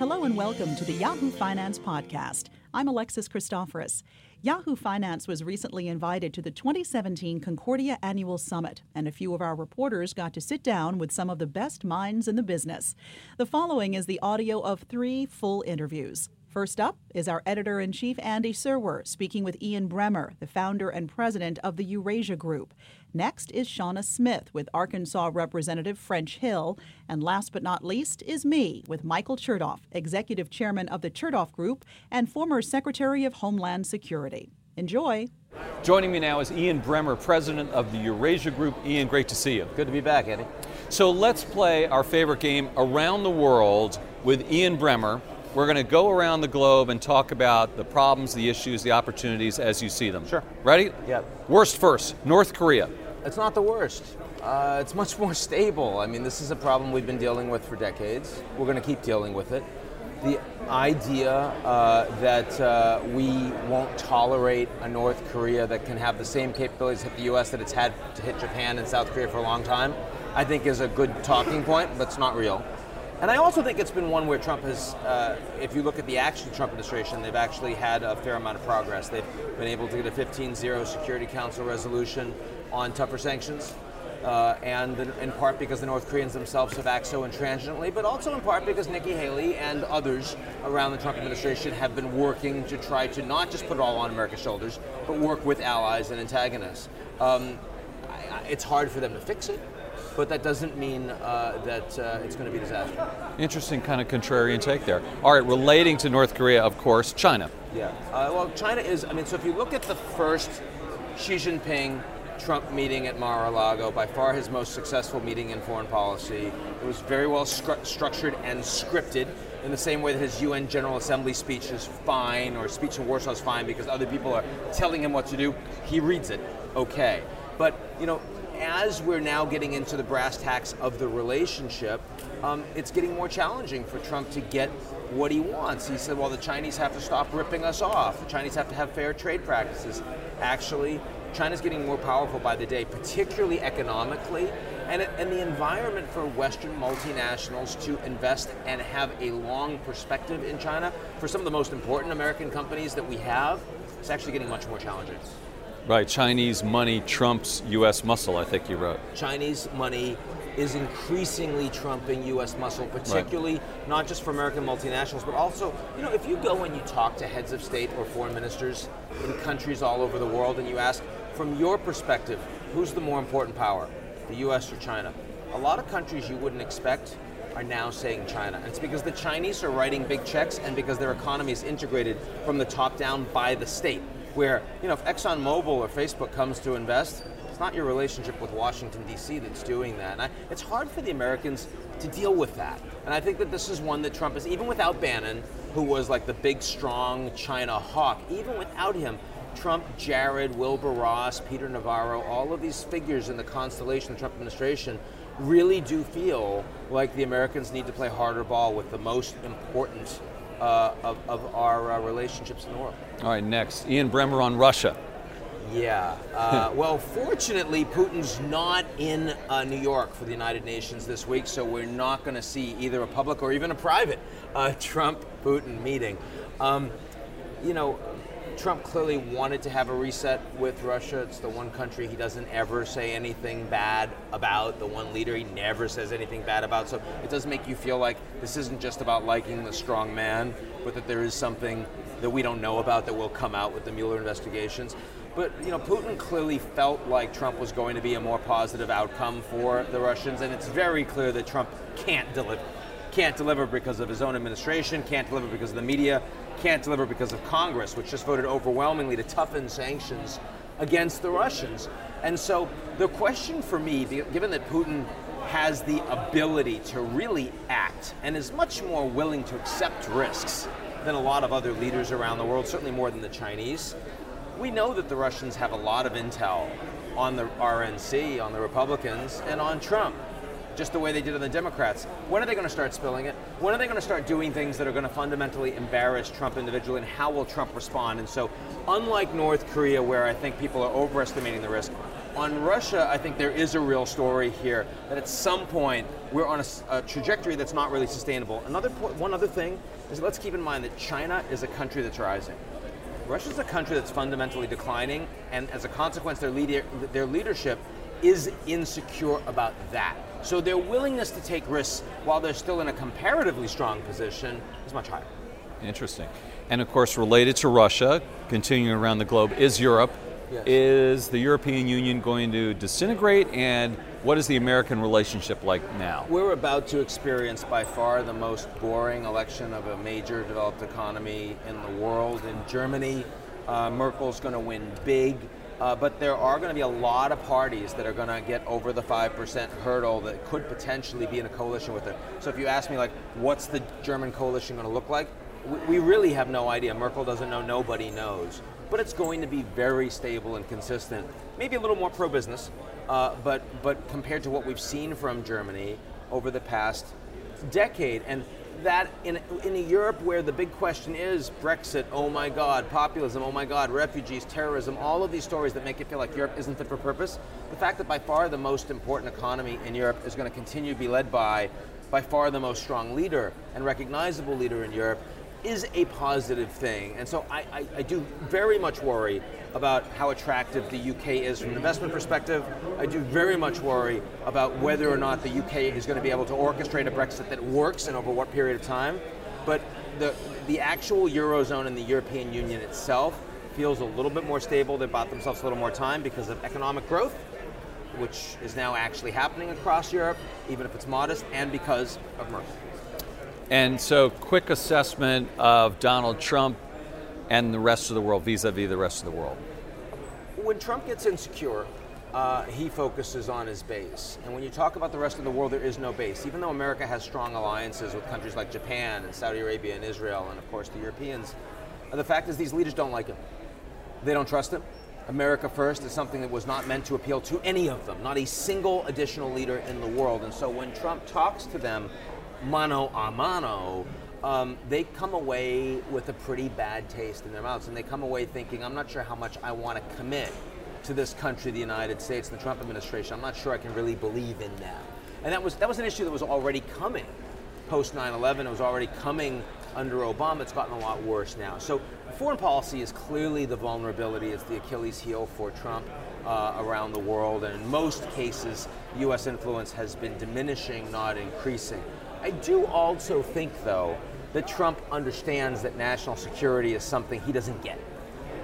Hello and welcome to the Yahoo Finance Podcast. I'm Alexis Christoforous. Yahoo Finance was recently invited to the 2017 Concordia Annual Summit, and a few of our reporters got to sit down with some of the best minds in the business. The following is the audio of three full interviews. First up is our editor in chief, Andy Serwer, speaking with Ian Bremmer, the founder and president of the Eurasia Group. Next is Seana Smith with Arkansas Representative French Hill. And last but not least is me with Michael Chertoff, executive chairman of the Chertoff Group and former Secretary of Homeland Security. Enjoy. Joining me now is Ian Bremmer, president of the Eurasia Group. Ian, great to see you. Good to be back, Eddie. So let's play our favorite game, Around the World, with Ian Bremmer. We're going to go around the globe and talk about the problems, the issues, the opportunities as you see them. Sure. Ready? Yeah. Worst first, North Korea. It's not the worst. Uh, it's much more stable. I mean, this is a problem we've been dealing with for decades. We're going to keep dealing with it. The idea uh, that uh, we won't tolerate a North Korea that can have the same capabilities hit the U.S. that it's had to hit Japan and South Korea for a long time, I think is a good talking point, but it's not real. And I also think it's been one where Trump has, uh, if you look at the action Trump administration, they've actually had a fair amount of progress. They've been able to get a 15 0 Security Council resolution on tougher sanctions. Uh, and in part because the North Koreans themselves have acted so intransigently, but also in part because Nikki Haley and others around the Trump administration have been working to try to not just put it all on America's shoulders, but work with allies and antagonists. Um, I, it's hard for them to fix it, but that doesn't mean uh, that uh, it's going to be a disaster. Interesting kind of contrarian take there. All right, relating to North Korea, of course, China. Yeah. Uh, well, China is, I mean, so if you look at the first Xi Jinping Trump meeting at Mar-a-Lago, by far his most successful meeting in foreign policy. It was very well stru- structured and scripted in the same way that his UN General Assembly speech is fine or speech in Warsaw is fine because other people are telling him what to do. He reads it. Okay. But, you know, as we're now getting into the brass tacks of the relationship, um, it's getting more challenging for Trump to get what he wants. He said, well, the Chinese have to stop ripping us off. The Chinese have to have fair trade practices. Actually, China's getting more powerful by the day, particularly economically. And, and the environment for Western multinationals to invest and have a long perspective in China, for some of the most important American companies that we have, is actually getting much more challenging. Right, Chinese money trumps U.S. muscle, I think you wrote. Chinese money is increasingly trumping U.S. muscle, particularly right. not just for American multinationals, but also, you know, if you go and you talk to heads of state or foreign ministers in countries all over the world and you ask, from your perspective, who's the more important power, the U.S. or China? A lot of countries you wouldn't expect are now saying China. And it's because the Chinese are writing big checks and because their economy is integrated from the top down by the state where, you know, if ExxonMobil or Facebook comes to invest, it's not your relationship with Washington, D.C. that's doing that. And I, it's hard for the Americans to deal with that. And I think that this is one that Trump is, even without Bannon, who was like the big, strong China hawk, even without him, Trump, Jared, Wilbur Ross, Peter Navarro, all of these figures in the constellation of the Trump administration really do feel like the Americans need to play harder ball with the most important uh, of, of, our uh, relationships in the world. All right, next, Ian Bremmer on Russia. Yeah. Uh, well, fortunately, Putin's not in uh, New York for the United Nations this week, so we're not going to see either a public or even a private uh, Trump Putin meeting. Um, you know, Trump clearly wanted to have a reset with Russia. It's the one country he doesn't ever say anything bad about, the one leader he never says anything bad about. So it does make you feel like this isn't just about liking the strong man, but that there is something that we don't know about that will come out with the Mueller investigations. But you know, Putin clearly felt like Trump was going to be a more positive outcome for the Russians, and it's very clear that Trump can't deliver. Can't deliver because of his own administration, can't deliver because of the media, can't deliver because of Congress, which just voted overwhelmingly to toughen sanctions against the Russians. And so the question for me, given that Putin has the ability to really act and is much more willing to accept risks than a lot of other leaders around the world, certainly more than the Chinese, we know that the Russians have a lot of intel on the RNC, on the Republicans, and on Trump just the way they did on the Democrats. When are they going to start spilling it? When are they going to start doing things that are going to fundamentally embarrass Trump individually, and how will Trump respond? And so, unlike North Korea, where I think people are overestimating the risk, On Russia, I think there is a real story here that at some point we're on a, a trajectory that's not really sustainable. Another one other thing is let's keep in mind that China is a country that's rising. Russia is a country that's fundamentally declining, and as a consequence, their, leader, their leadership is insecure about that. So their willingness to take risks while they're still in a comparatively strong position is much higher. Interesting. And of course, related to Russia, continuing around the globe, is Europe. Yes. Is the European Union going to disintegrate, and what is the American relationship like now? We're about to experience by far the most boring election of a major developed economy in the world. In Germany, uh, Merkel's going to win big. Uh, but there are going to be a lot of parties that are going to get over the 5% hurdle that could potentially be in a coalition with it. So if you ask me, like, what's the German coalition going to look like? We, we really have no idea. Merkel doesn't know, nobody knows. But it's going to be very stable and consistent. Maybe a little more pro business, uh, but, but compared to what we've seen from Germany over the past decade. And that in, in a Europe where the big question is Brexit, oh my God, populism, oh my God, refugees, terrorism, all of these stories that make it feel like Europe isn't fit for purpose, the fact that by far the most important economy in Europe is going to continue to be led by by far the most strong leader and recognizable leader in Europe is a positive thing. And so I, I, I, do very much worry about how attractive the UK is from an investment perspective. I do very much worry about whether or not the UK is going to be able to orchestrate a Brexit that works and over what period of time. But the, the actual Eurozone and the European Union itself feels a little bit more stable. They bought themselves a little more time because of economic growth, which is now actually happening across Europe, even if it's modest, and because of Merkel. And so, quick assessment of Donald Trump and the rest of the world vis a vis the rest of the world. When Trump gets insecure, uh, he focuses on his base. And when you talk about the rest of the world, there is no base. Even though America has strong alliances with countries like Japan and Saudi Arabia and Israel and, of course, the Europeans, the fact is these leaders don't like him. They don't trust him. America First is something that was not meant to appeal to any of them, not a single additional leader in the world. And so when Trump talks to them, mano a mano, um, they come away with a pretty bad taste in their mouths, and they come away thinking, "I'm not sure how much I want to commit to this country, the United States, the Trump administration. I'm not sure I can really believe in them." And that was that was an issue that was already coming post 9/11. It was already coming under Obama. It's gotten a lot worse now. So foreign policy is clearly the vulnerability. It's the Achilles heel for Trump. Uh, around the world, and in most cases, U.S. influence has been diminishing, not increasing. I do also think, though, that Trump understands that national security is something he doesn't get.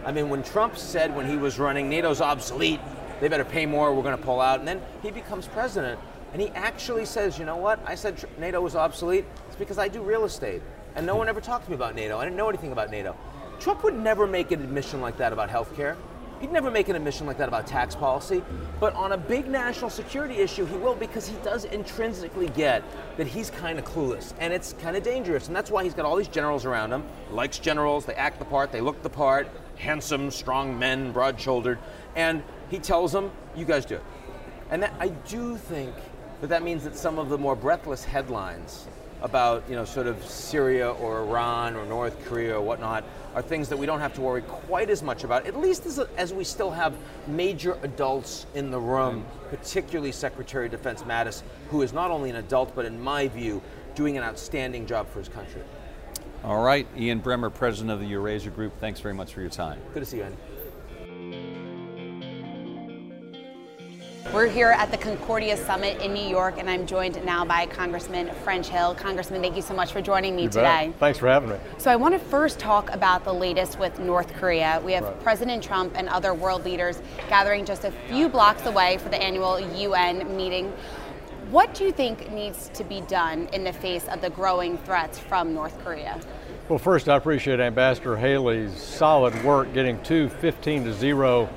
I mean, when Trump said when he was running, NATO's obsolete, they better pay more, we're going to pull out, and then he becomes president, and he actually says, you know what, I said NATO was obsolete, it's because I do real estate. And no one ever talked to me about NATO. I didn't know anything about NATO. Trump would never make an admission like that about healthcare. He'd never make an admission like that about tax policy, but on a big national security issue, he will because he does intrinsically get that he's kind of clueless and it's kind of dangerous. And that's why he's got all these generals around him. Likes generals, they act the part, they look the part, handsome, strong men, broad shouldered. And he tells them, you guys do it. And that, I do think that that means that some of the more breathless headlines about you know sort of Syria or Iran or North Korea or whatnot are things that we don't have to worry quite as much about, at least as, as we still have major adults in the room, particularly Secretary of Defense Mattis, who is not only an adult, but in my view, doing an outstanding job for his country. All right, Ian Bremmer, President of the Eurasia Group, thanks very much for your time. Good to see you, Andy. We're here at the Concordia Summit in New York, and I'm joined now by Congressman French Hill. Congressman, thank you so much for joining me you today. Bet. Thanks for having me. So, I want to first talk about the latest with North Korea. We have right. President Trump and other world leaders gathering just a few blocks away for the annual UN meeting. What do you think needs to be done in the face of the growing threats from North Korea? Well, first, I appreciate Ambassador Haley's solid work getting two 15 to 0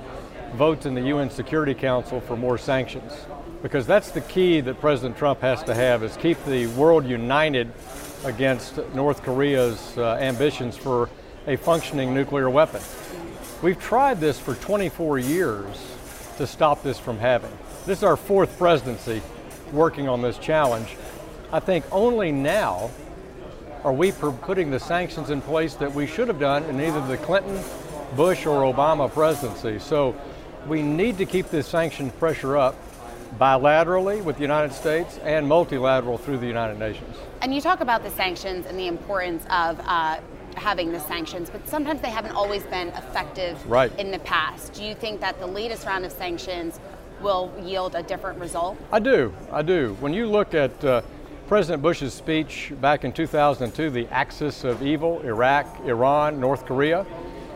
votes in the UN Security Council for more sanctions. Because that's the key that President Trump has to have is keep the world united against North Korea's uh, ambitions for a functioning nuclear weapon. We've tried this for 24 years to stop this from happening. This is our fourth presidency working on this challenge. I think only now are we putting the sanctions in place that we should have done in either the Clinton, Bush, or Obama presidency. So we need to keep this sanction pressure up bilaterally with the United States and multilateral through the United Nations. And you talk about the sanctions and the importance of uh, having the sanctions, but sometimes they haven't always been effective right. in the past. Do you think that the latest round of sanctions will yield a different result? I do. I do. When you look at uh, President Bush's speech back in 2002, the axis of evil, Iraq, Iran, North Korea,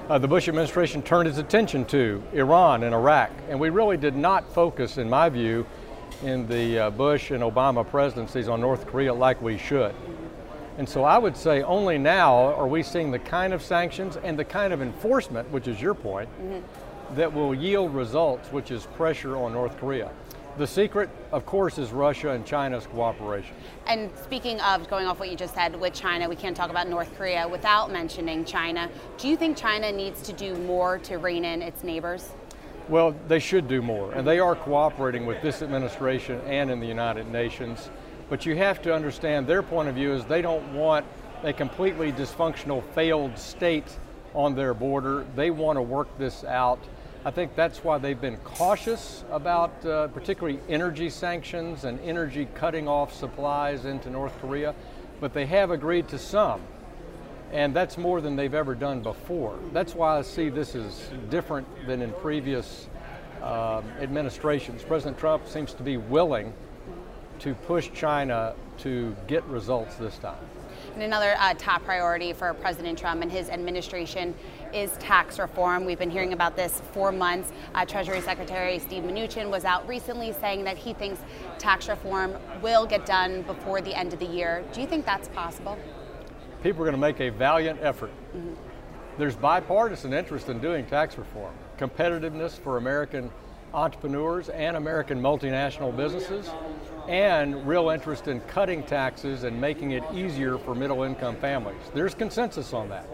uh, the Bush administration turned its attention to Iran and Iraq. And we really did not focus, in my view, in the uh, Bush and Obama presidencies on North Korea like we should. And so I would say only now are we seeing the kind of sanctions and the kind of enforcement, which is your point, mm-hmm. that will yield results, which is pressure on North Korea. The secret, of course, is Russia and China's cooperation. And speaking of going off what you just said with China, we can't talk about North Korea without mentioning China. Do you think China needs to do more to rein in its neighbors? Well, they should do more, and they are cooperating with this administration and in the United Nations. But you have to understand their point of view is they don't want a completely dysfunctional, failed state on their border. They want to work this out I think that's why they've been cautious about uh, particularly energy sanctions and energy cutting off supplies into North Korea, but they have agreed to some. And that's more than they've ever done before. That's why I see this as different than in previous uh, administrations. President Trump seems to be willing to push China to get results this time. And another uh, top priority for President Trump and his administration is tax reform. We've been hearing about this for months. Uh, Treasury Secretary Steve Mnuchin was out recently saying that he thinks tax reform will get done before the end of the year. Do you think that's possible? People are going to make a valiant effort. Mm-hmm. There's bipartisan interest in doing tax reform, competitiveness for American entrepreneurs and American multinational businesses, and real interest in cutting taxes and making it easier for middle income families. There's consensus on that.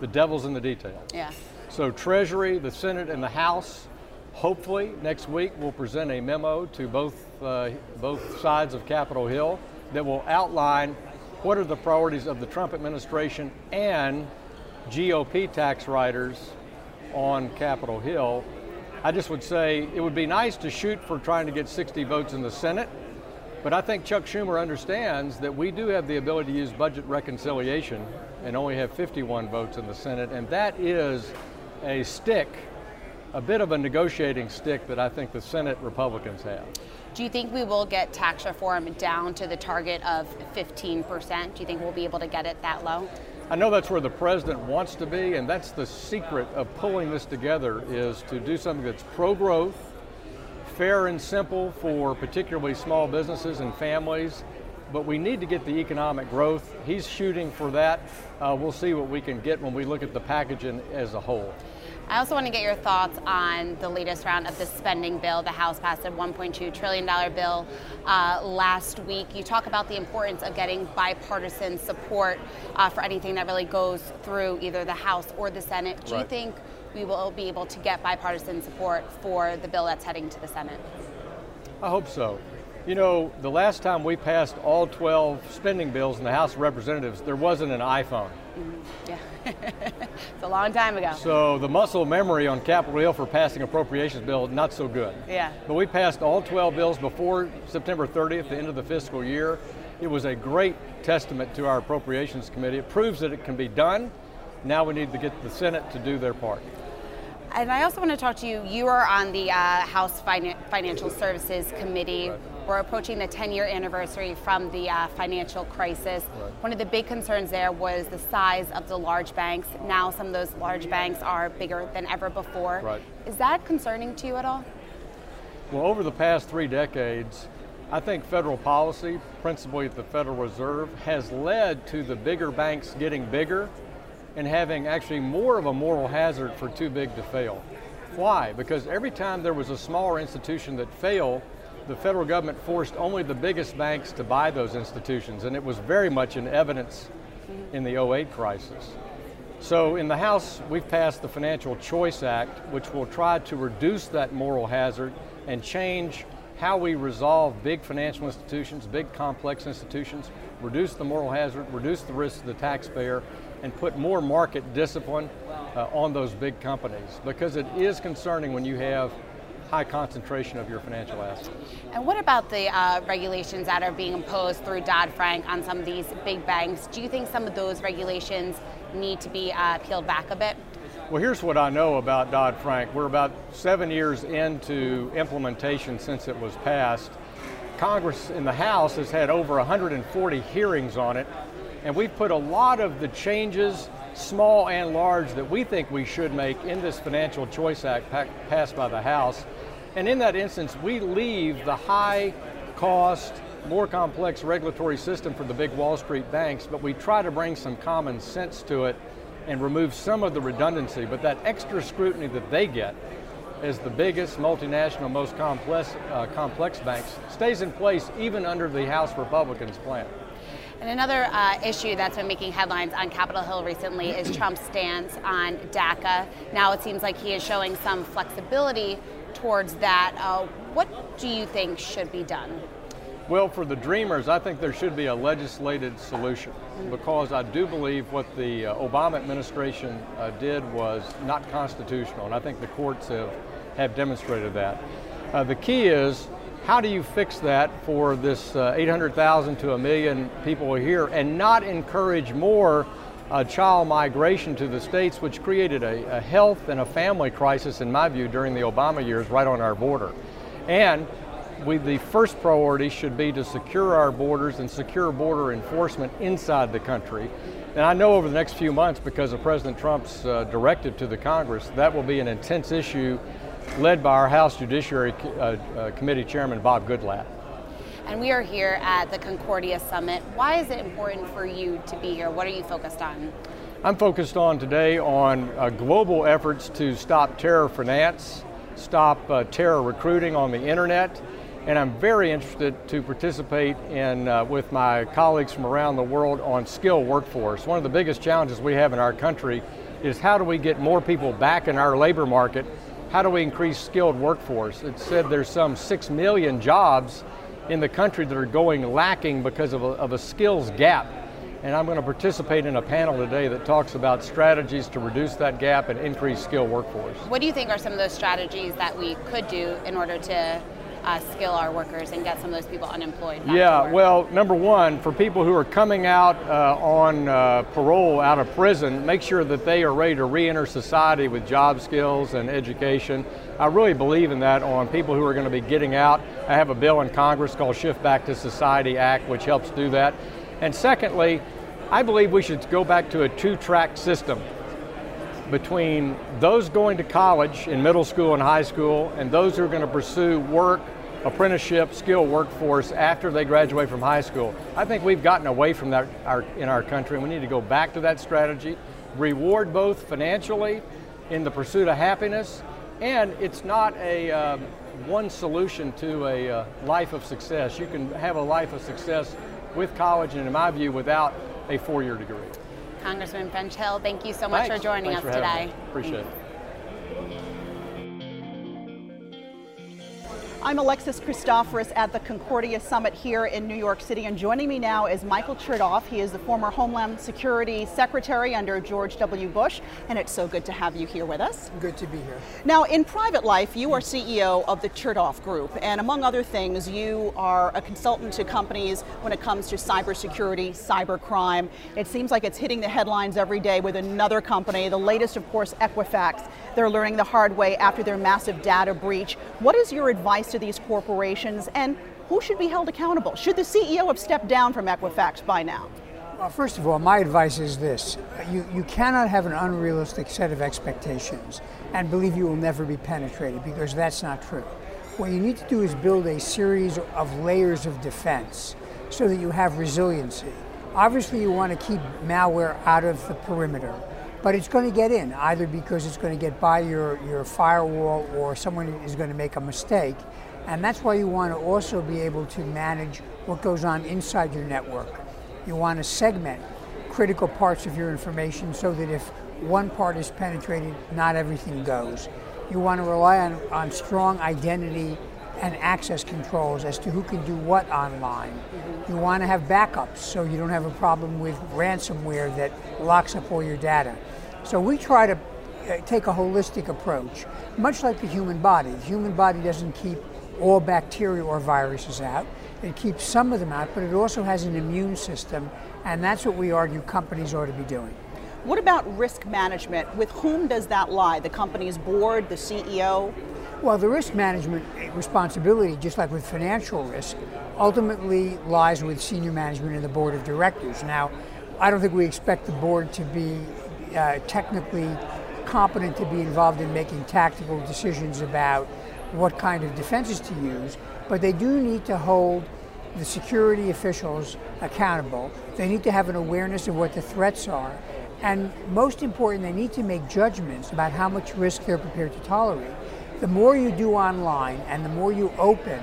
The devil's in the detail. Yeah. So, Treasury, the Senate, and the House, hopefully next week, will present a memo to both, uh, both sides of Capitol Hill that will outline what are the priorities of the Trump administration and GOP tax writers on Capitol Hill. I just would say it would be nice to shoot for trying to get 60 votes in the Senate but I think Chuck Schumer understands that we do have the ability to use budget reconciliation and only have 51 votes in the Senate, and that is a stick, a bit of a negotiating stick that I think the Senate Republicans have. Do you think we will get tax reform down to the target of 15%? Do you think we'll be able to get it that low? I know that's where the president wants to be, and that's the secret of pulling this together is to do something that's pro-growth, fair and simple for particularly small businesses and families, but we need to get the economic growth. He's shooting for that. Uh, we'll see what we can get when we look at the package as a whole. I also want to get your thoughts on the latest round of the spending bill. The House passed a $1.2 trillion bill uh, last week. You talk about the importance of getting bipartisan support uh, for anything that really goes through either the House or the Senate. Do right. you think we will be able to get bipartisan support for the bill that's heading to the Senate. I hope so. You know, the last time we passed all 12 spending bills in the House of Representatives, there wasn't an iPhone. Mm-hmm. Yeah, it's a long time ago. So the muscle memory on Capitol Hill for passing appropriations bill, not so good. Yeah. But we passed all 12 bills before September 30th, the end of the fiscal year. It was a great testament to our Appropriations Committee. It proves that it can be done. Now we need to get the Senate to do their part. And I also want to talk to you. You are on the uh, House fin- Financial Services Committee. Right. We're approaching the 10 year anniversary from the uh, financial crisis. Right. One of the big concerns there was the size of the large banks. Now, some of those large banks are bigger than ever before. Right. Is that concerning to you at all? Well, over the past three decades, I think federal policy, principally at the Federal Reserve, has led to the bigger banks getting bigger and having actually more of a moral hazard for too big to fail. Why? Because every time there was a smaller institution that failed, the federal government forced only the biggest banks to buy those institutions, and it was very much in evidence in the 08 crisis. So in the House, we've passed the Financial Choice Act, which will try to reduce that moral hazard and change how we resolve big financial institutions, big complex institutions, reduce the moral hazard, reduce the risk to the taxpayer, and put more market discipline uh, on those big companies because it is concerning when you have high concentration of your financial assets. And what about the uh, regulations that are being imposed through Dodd Frank on some of these big banks? Do you think some of those regulations need to be uh, peeled back a bit? Well, here's what I know about Dodd Frank. We're about seven years into implementation since it was passed. Congress in the House has had over 140 hearings on it, and we've put a lot of the changes, small and large, that we think we should make in this Financial Choice Act passed by the House. And in that instance, we leave the high cost, more complex regulatory system for the big Wall Street banks, but we try to bring some common sense to it and remove some of the redundancy. But that extra scrutiny that they get as the biggest multinational, most complex, uh, complex banks stays in place even under the House Republicans' plan. And another uh, issue that's been making headlines on Capitol Hill recently is Trump's stance on DACA. Now it seems like he is showing some flexibility towards that. Uh, what do you think should be done? Well, for the dreamers, I think there should be a legislated solution because I do believe what the uh, Obama administration uh, did was not constitutional, and I think the courts have, have demonstrated that. Uh, the key is how do you fix that for this uh, 800,000 to a million people here and not encourage more uh, child migration to the states, which created a, a, health and a family crisis, in my view, during the Obama years right on our border. And we, the first priority should be to secure our borders and secure border enforcement inside the country. And I know over the next few months, because of President Trump's uh, directive to the Congress, that will be an intense issue led by our House Judiciary uh, uh, Committee Chairman Bob Goodlatte. And we are here at the Concordia Summit. Why is it important for you to be here? What are you focused on? I'm focused on today on uh, global efforts to stop terror finance, stop uh, terror recruiting on the internet, and I'm very interested to participate in uh, with my colleagues from around the world on skill workforce. One of the biggest challenges we have in our country is how do we get more people back in our labor market how do we increase skilled workforce? It said there's some six million jobs in the country that are going lacking because of a, of a skills gap. And I'm going to participate in a panel today that talks about strategies to reduce that gap and increase skilled workforce. What do you think are some of those strategies that we could do in order to uh, skill our workers and get some of those people unemployed? yeah, well, number one, for people who are coming out uh, on uh, parole out of prison, make sure that they are ready to re-enter society with job skills and education. I really believe in that on people who are going to be getting out. I have a bill in Congress called Shift Back to Society Act, which helps do that. And secondly, I believe we should go back to a two-track system between those going to college in middle school and high school and those who are going to pursue work, apprenticeship, skill workforce after they graduate from high school. I think we've gotten away from that our, in our country and we need to go back to that strategy, reward both financially in the pursuit of happiness, and it's not a um, one solution to a uh, life of success. You can have a life of success with college and in my view without a four-year degree. Congressman French Hill, thank you so much Thanks. for joining Thanks us for today. Appreciate it. I'm Alexis Christoforous at the Concordia Summit here in New York City, and joining me now is Michael Chertoff. He is the former Homeland Security Secretary under George W. Bush, and it's so good to have you here with us. Good to be here. Now, in private life, you are CEO of the Chertoff Group, and among other things, you are a consultant to companies when it comes to cybersecurity, cybercrime. It seems like it's hitting the headlines every day with another company, the latest, of course, Equifax. They're learning the hard way after their massive data breach. What is your advice to these corporations and who should be held accountable? Should the CEO have stepped down from Equifax by now? Well, first of all, my advice is this you, you cannot have an unrealistic set of expectations and believe you will never be penetrated because that's not true. What you need to do is build a series of layers of defense so that you have resiliency. Obviously, you want to keep malware out of the perimeter but it's going to get in either because it's going to get by your, your firewall or someone is going to make a mistake. And that's why you want to also be able to manage what goes on inside your network. You want to segment critical parts of your information so that if one part is penetrated, not everything goes. You want to rely on, on strong identity and access controls as to who can do what online. You want to have backups so you don't have a problem with ransomware that locks up all your data. So we try to uh, take a holistic approach, much like the human body. The human body doesn't keep all bacteria or viruses out. It keeps some of them out, but it also has an immune system, and that's what we argue companies ought to be doing. What about risk management? With whom does that lie? The company's board, the CEO? Well, the risk management responsibility, just like with financial risk, ultimately lies with senior management and the board of directors. Now, I don't think we expect the board to be uh, technically competent to be involved in making tactical decisions about what kind of defenses to use, but they do need to hold the security officials accountable. They need to have an awareness of what the threats are. And most important, they need to make judgments about how much risk they're prepared to tolerate. The more you do online and the more you open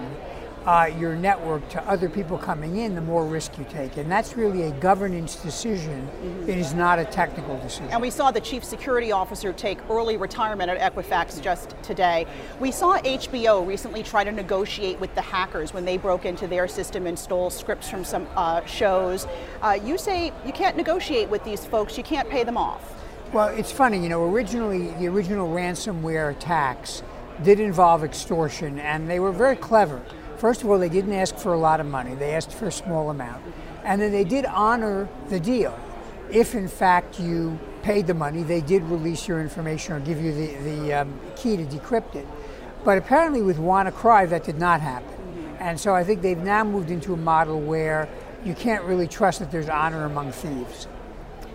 uh, your network to other people coming in, the more risk you take. And that's really a governance decision. Mm-hmm. It is not a technical decision. And we saw the chief security officer take early retirement at Equifax just today. We saw HBO recently try to negotiate with the hackers when they broke into their system and stole scripts from some uh, shows. Uh, you say you can't negotiate with these folks, you can't pay them off. Well, it's funny, you know, originally, the original ransomware attacks did involve extortion, and they were very clever. First of all, they didn't ask for a lot of money, they asked for a small amount. And then they did honor the deal. If in fact you paid the money, they did release your information or give you the, the um, key to decrypt it. But apparently, with WannaCry, that did not happen. And so I think they've now moved into a model where you can't really trust that there's honor among thieves.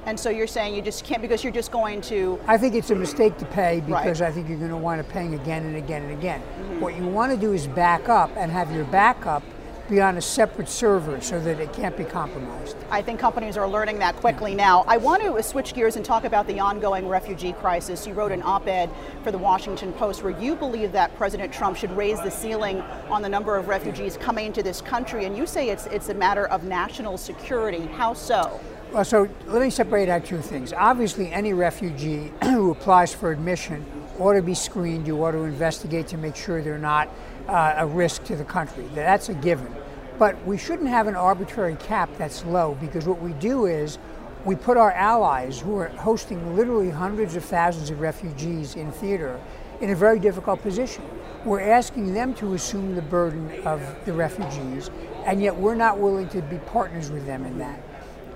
And so you're saying you just can't because you're just going to. I think it's a mistake to pay because right. I think you're going to wind up paying again and again and again. Mm-hmm. What you want to do is back up and have your backup be on a separate server so that it can't be compromised. I think companies are learning that quickly now. I want to switch gears and talk about the ongoing refugee crisis. You wrote an op ed for the Washington Post where you believe that President Trump should raise the ceiling on the number of refugees coming into this country, and you say it's, it's a matter of national security. How so? Well, so let me separate out two things. Obviously, any refugee who applies for admission ought to be screened. You ought to investigate to make sure they're not uh, a risk to the country. That's a given. But we shouldn't have an arbitrary cap that's low because what we do is we put our allies, who are hosting literally hundreds of thousands of refugees in theater, in a very difficult position. We're asking them to assume the burden of the refugees, and yet we're not willing to be partners with them in that.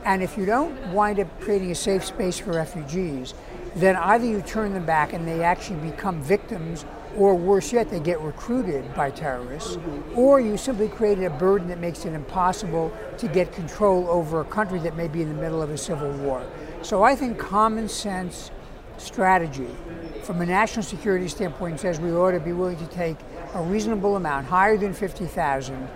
And if you don't wind up creating a safe space for refugees, then either you turn them back and they actually become victims, or worse yet, they get recruited by terrorists, or you simply create a burden that makes it impossible to get control over a country that may be in the middle of a civil war. So I think common sense strategy from a national security standpoint says we ought to be willing to take a reasonable amount, higher than 50,000.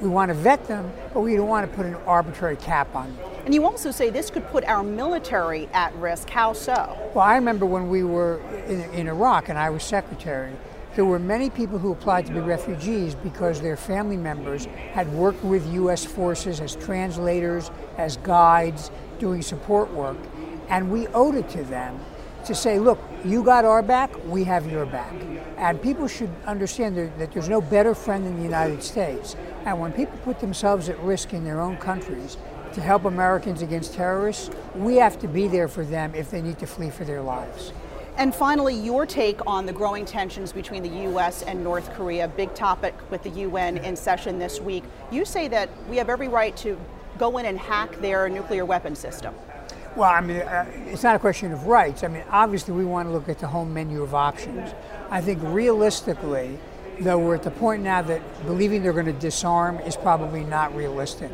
We want to vet them, but we don't want to put an arbitrary cap on them. And you also say this could put our military at risk. How so? Well, I remember when we were in, in Iraq and I was secretary, there were many people who applied to be refugees because their family members had worked with U.S. forces as translators, as guides, doing support work. And we owed it to them to say, look, you got our back, we have your back. And people should understand that there's no better friend than the United States. And when people put themselves at risk in their own countries, to help Americans against terrorists, we have to be there for them if they need to flee for their lives. And finally, your take on the growing tensions between the U.S. and North Korea, big topic with the UN in session this week. You say that we have every right to go in and hack their nuclear weapon system. Well, I mean, uh, it's not a question of rights. I mean, obviously, we want to look at the whole menu of options. I think realistically, though, we're at the point now that believing they're going to disarm is probably not realistic.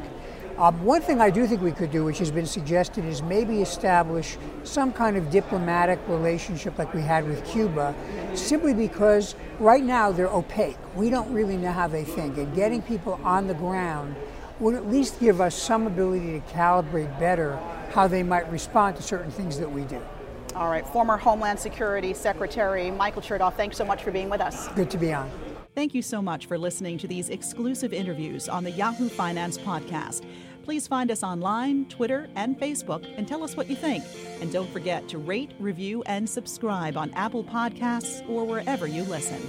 Um, one thing I do think we could do, which has been suggested, is maybe establish some kind of diplomatic relationship like we had with Cuba, simply because right now they're opaque. We don't really know how they think, and getting people on the ground would at least give us some ability to calibrate better how they might respond to certain things that we do. All right, former Homeland Security Secretary Michael Chertoff, thanks so much for being with us. Good to be on. Thank you so much for listening to these exclusive interviews on the Yahoo Finance podcast. Please find us online, Twitter, and Facebook and tell us what you think. And don't forget to rate, review, and subscribe on Apple Podcasts or wherever you listen.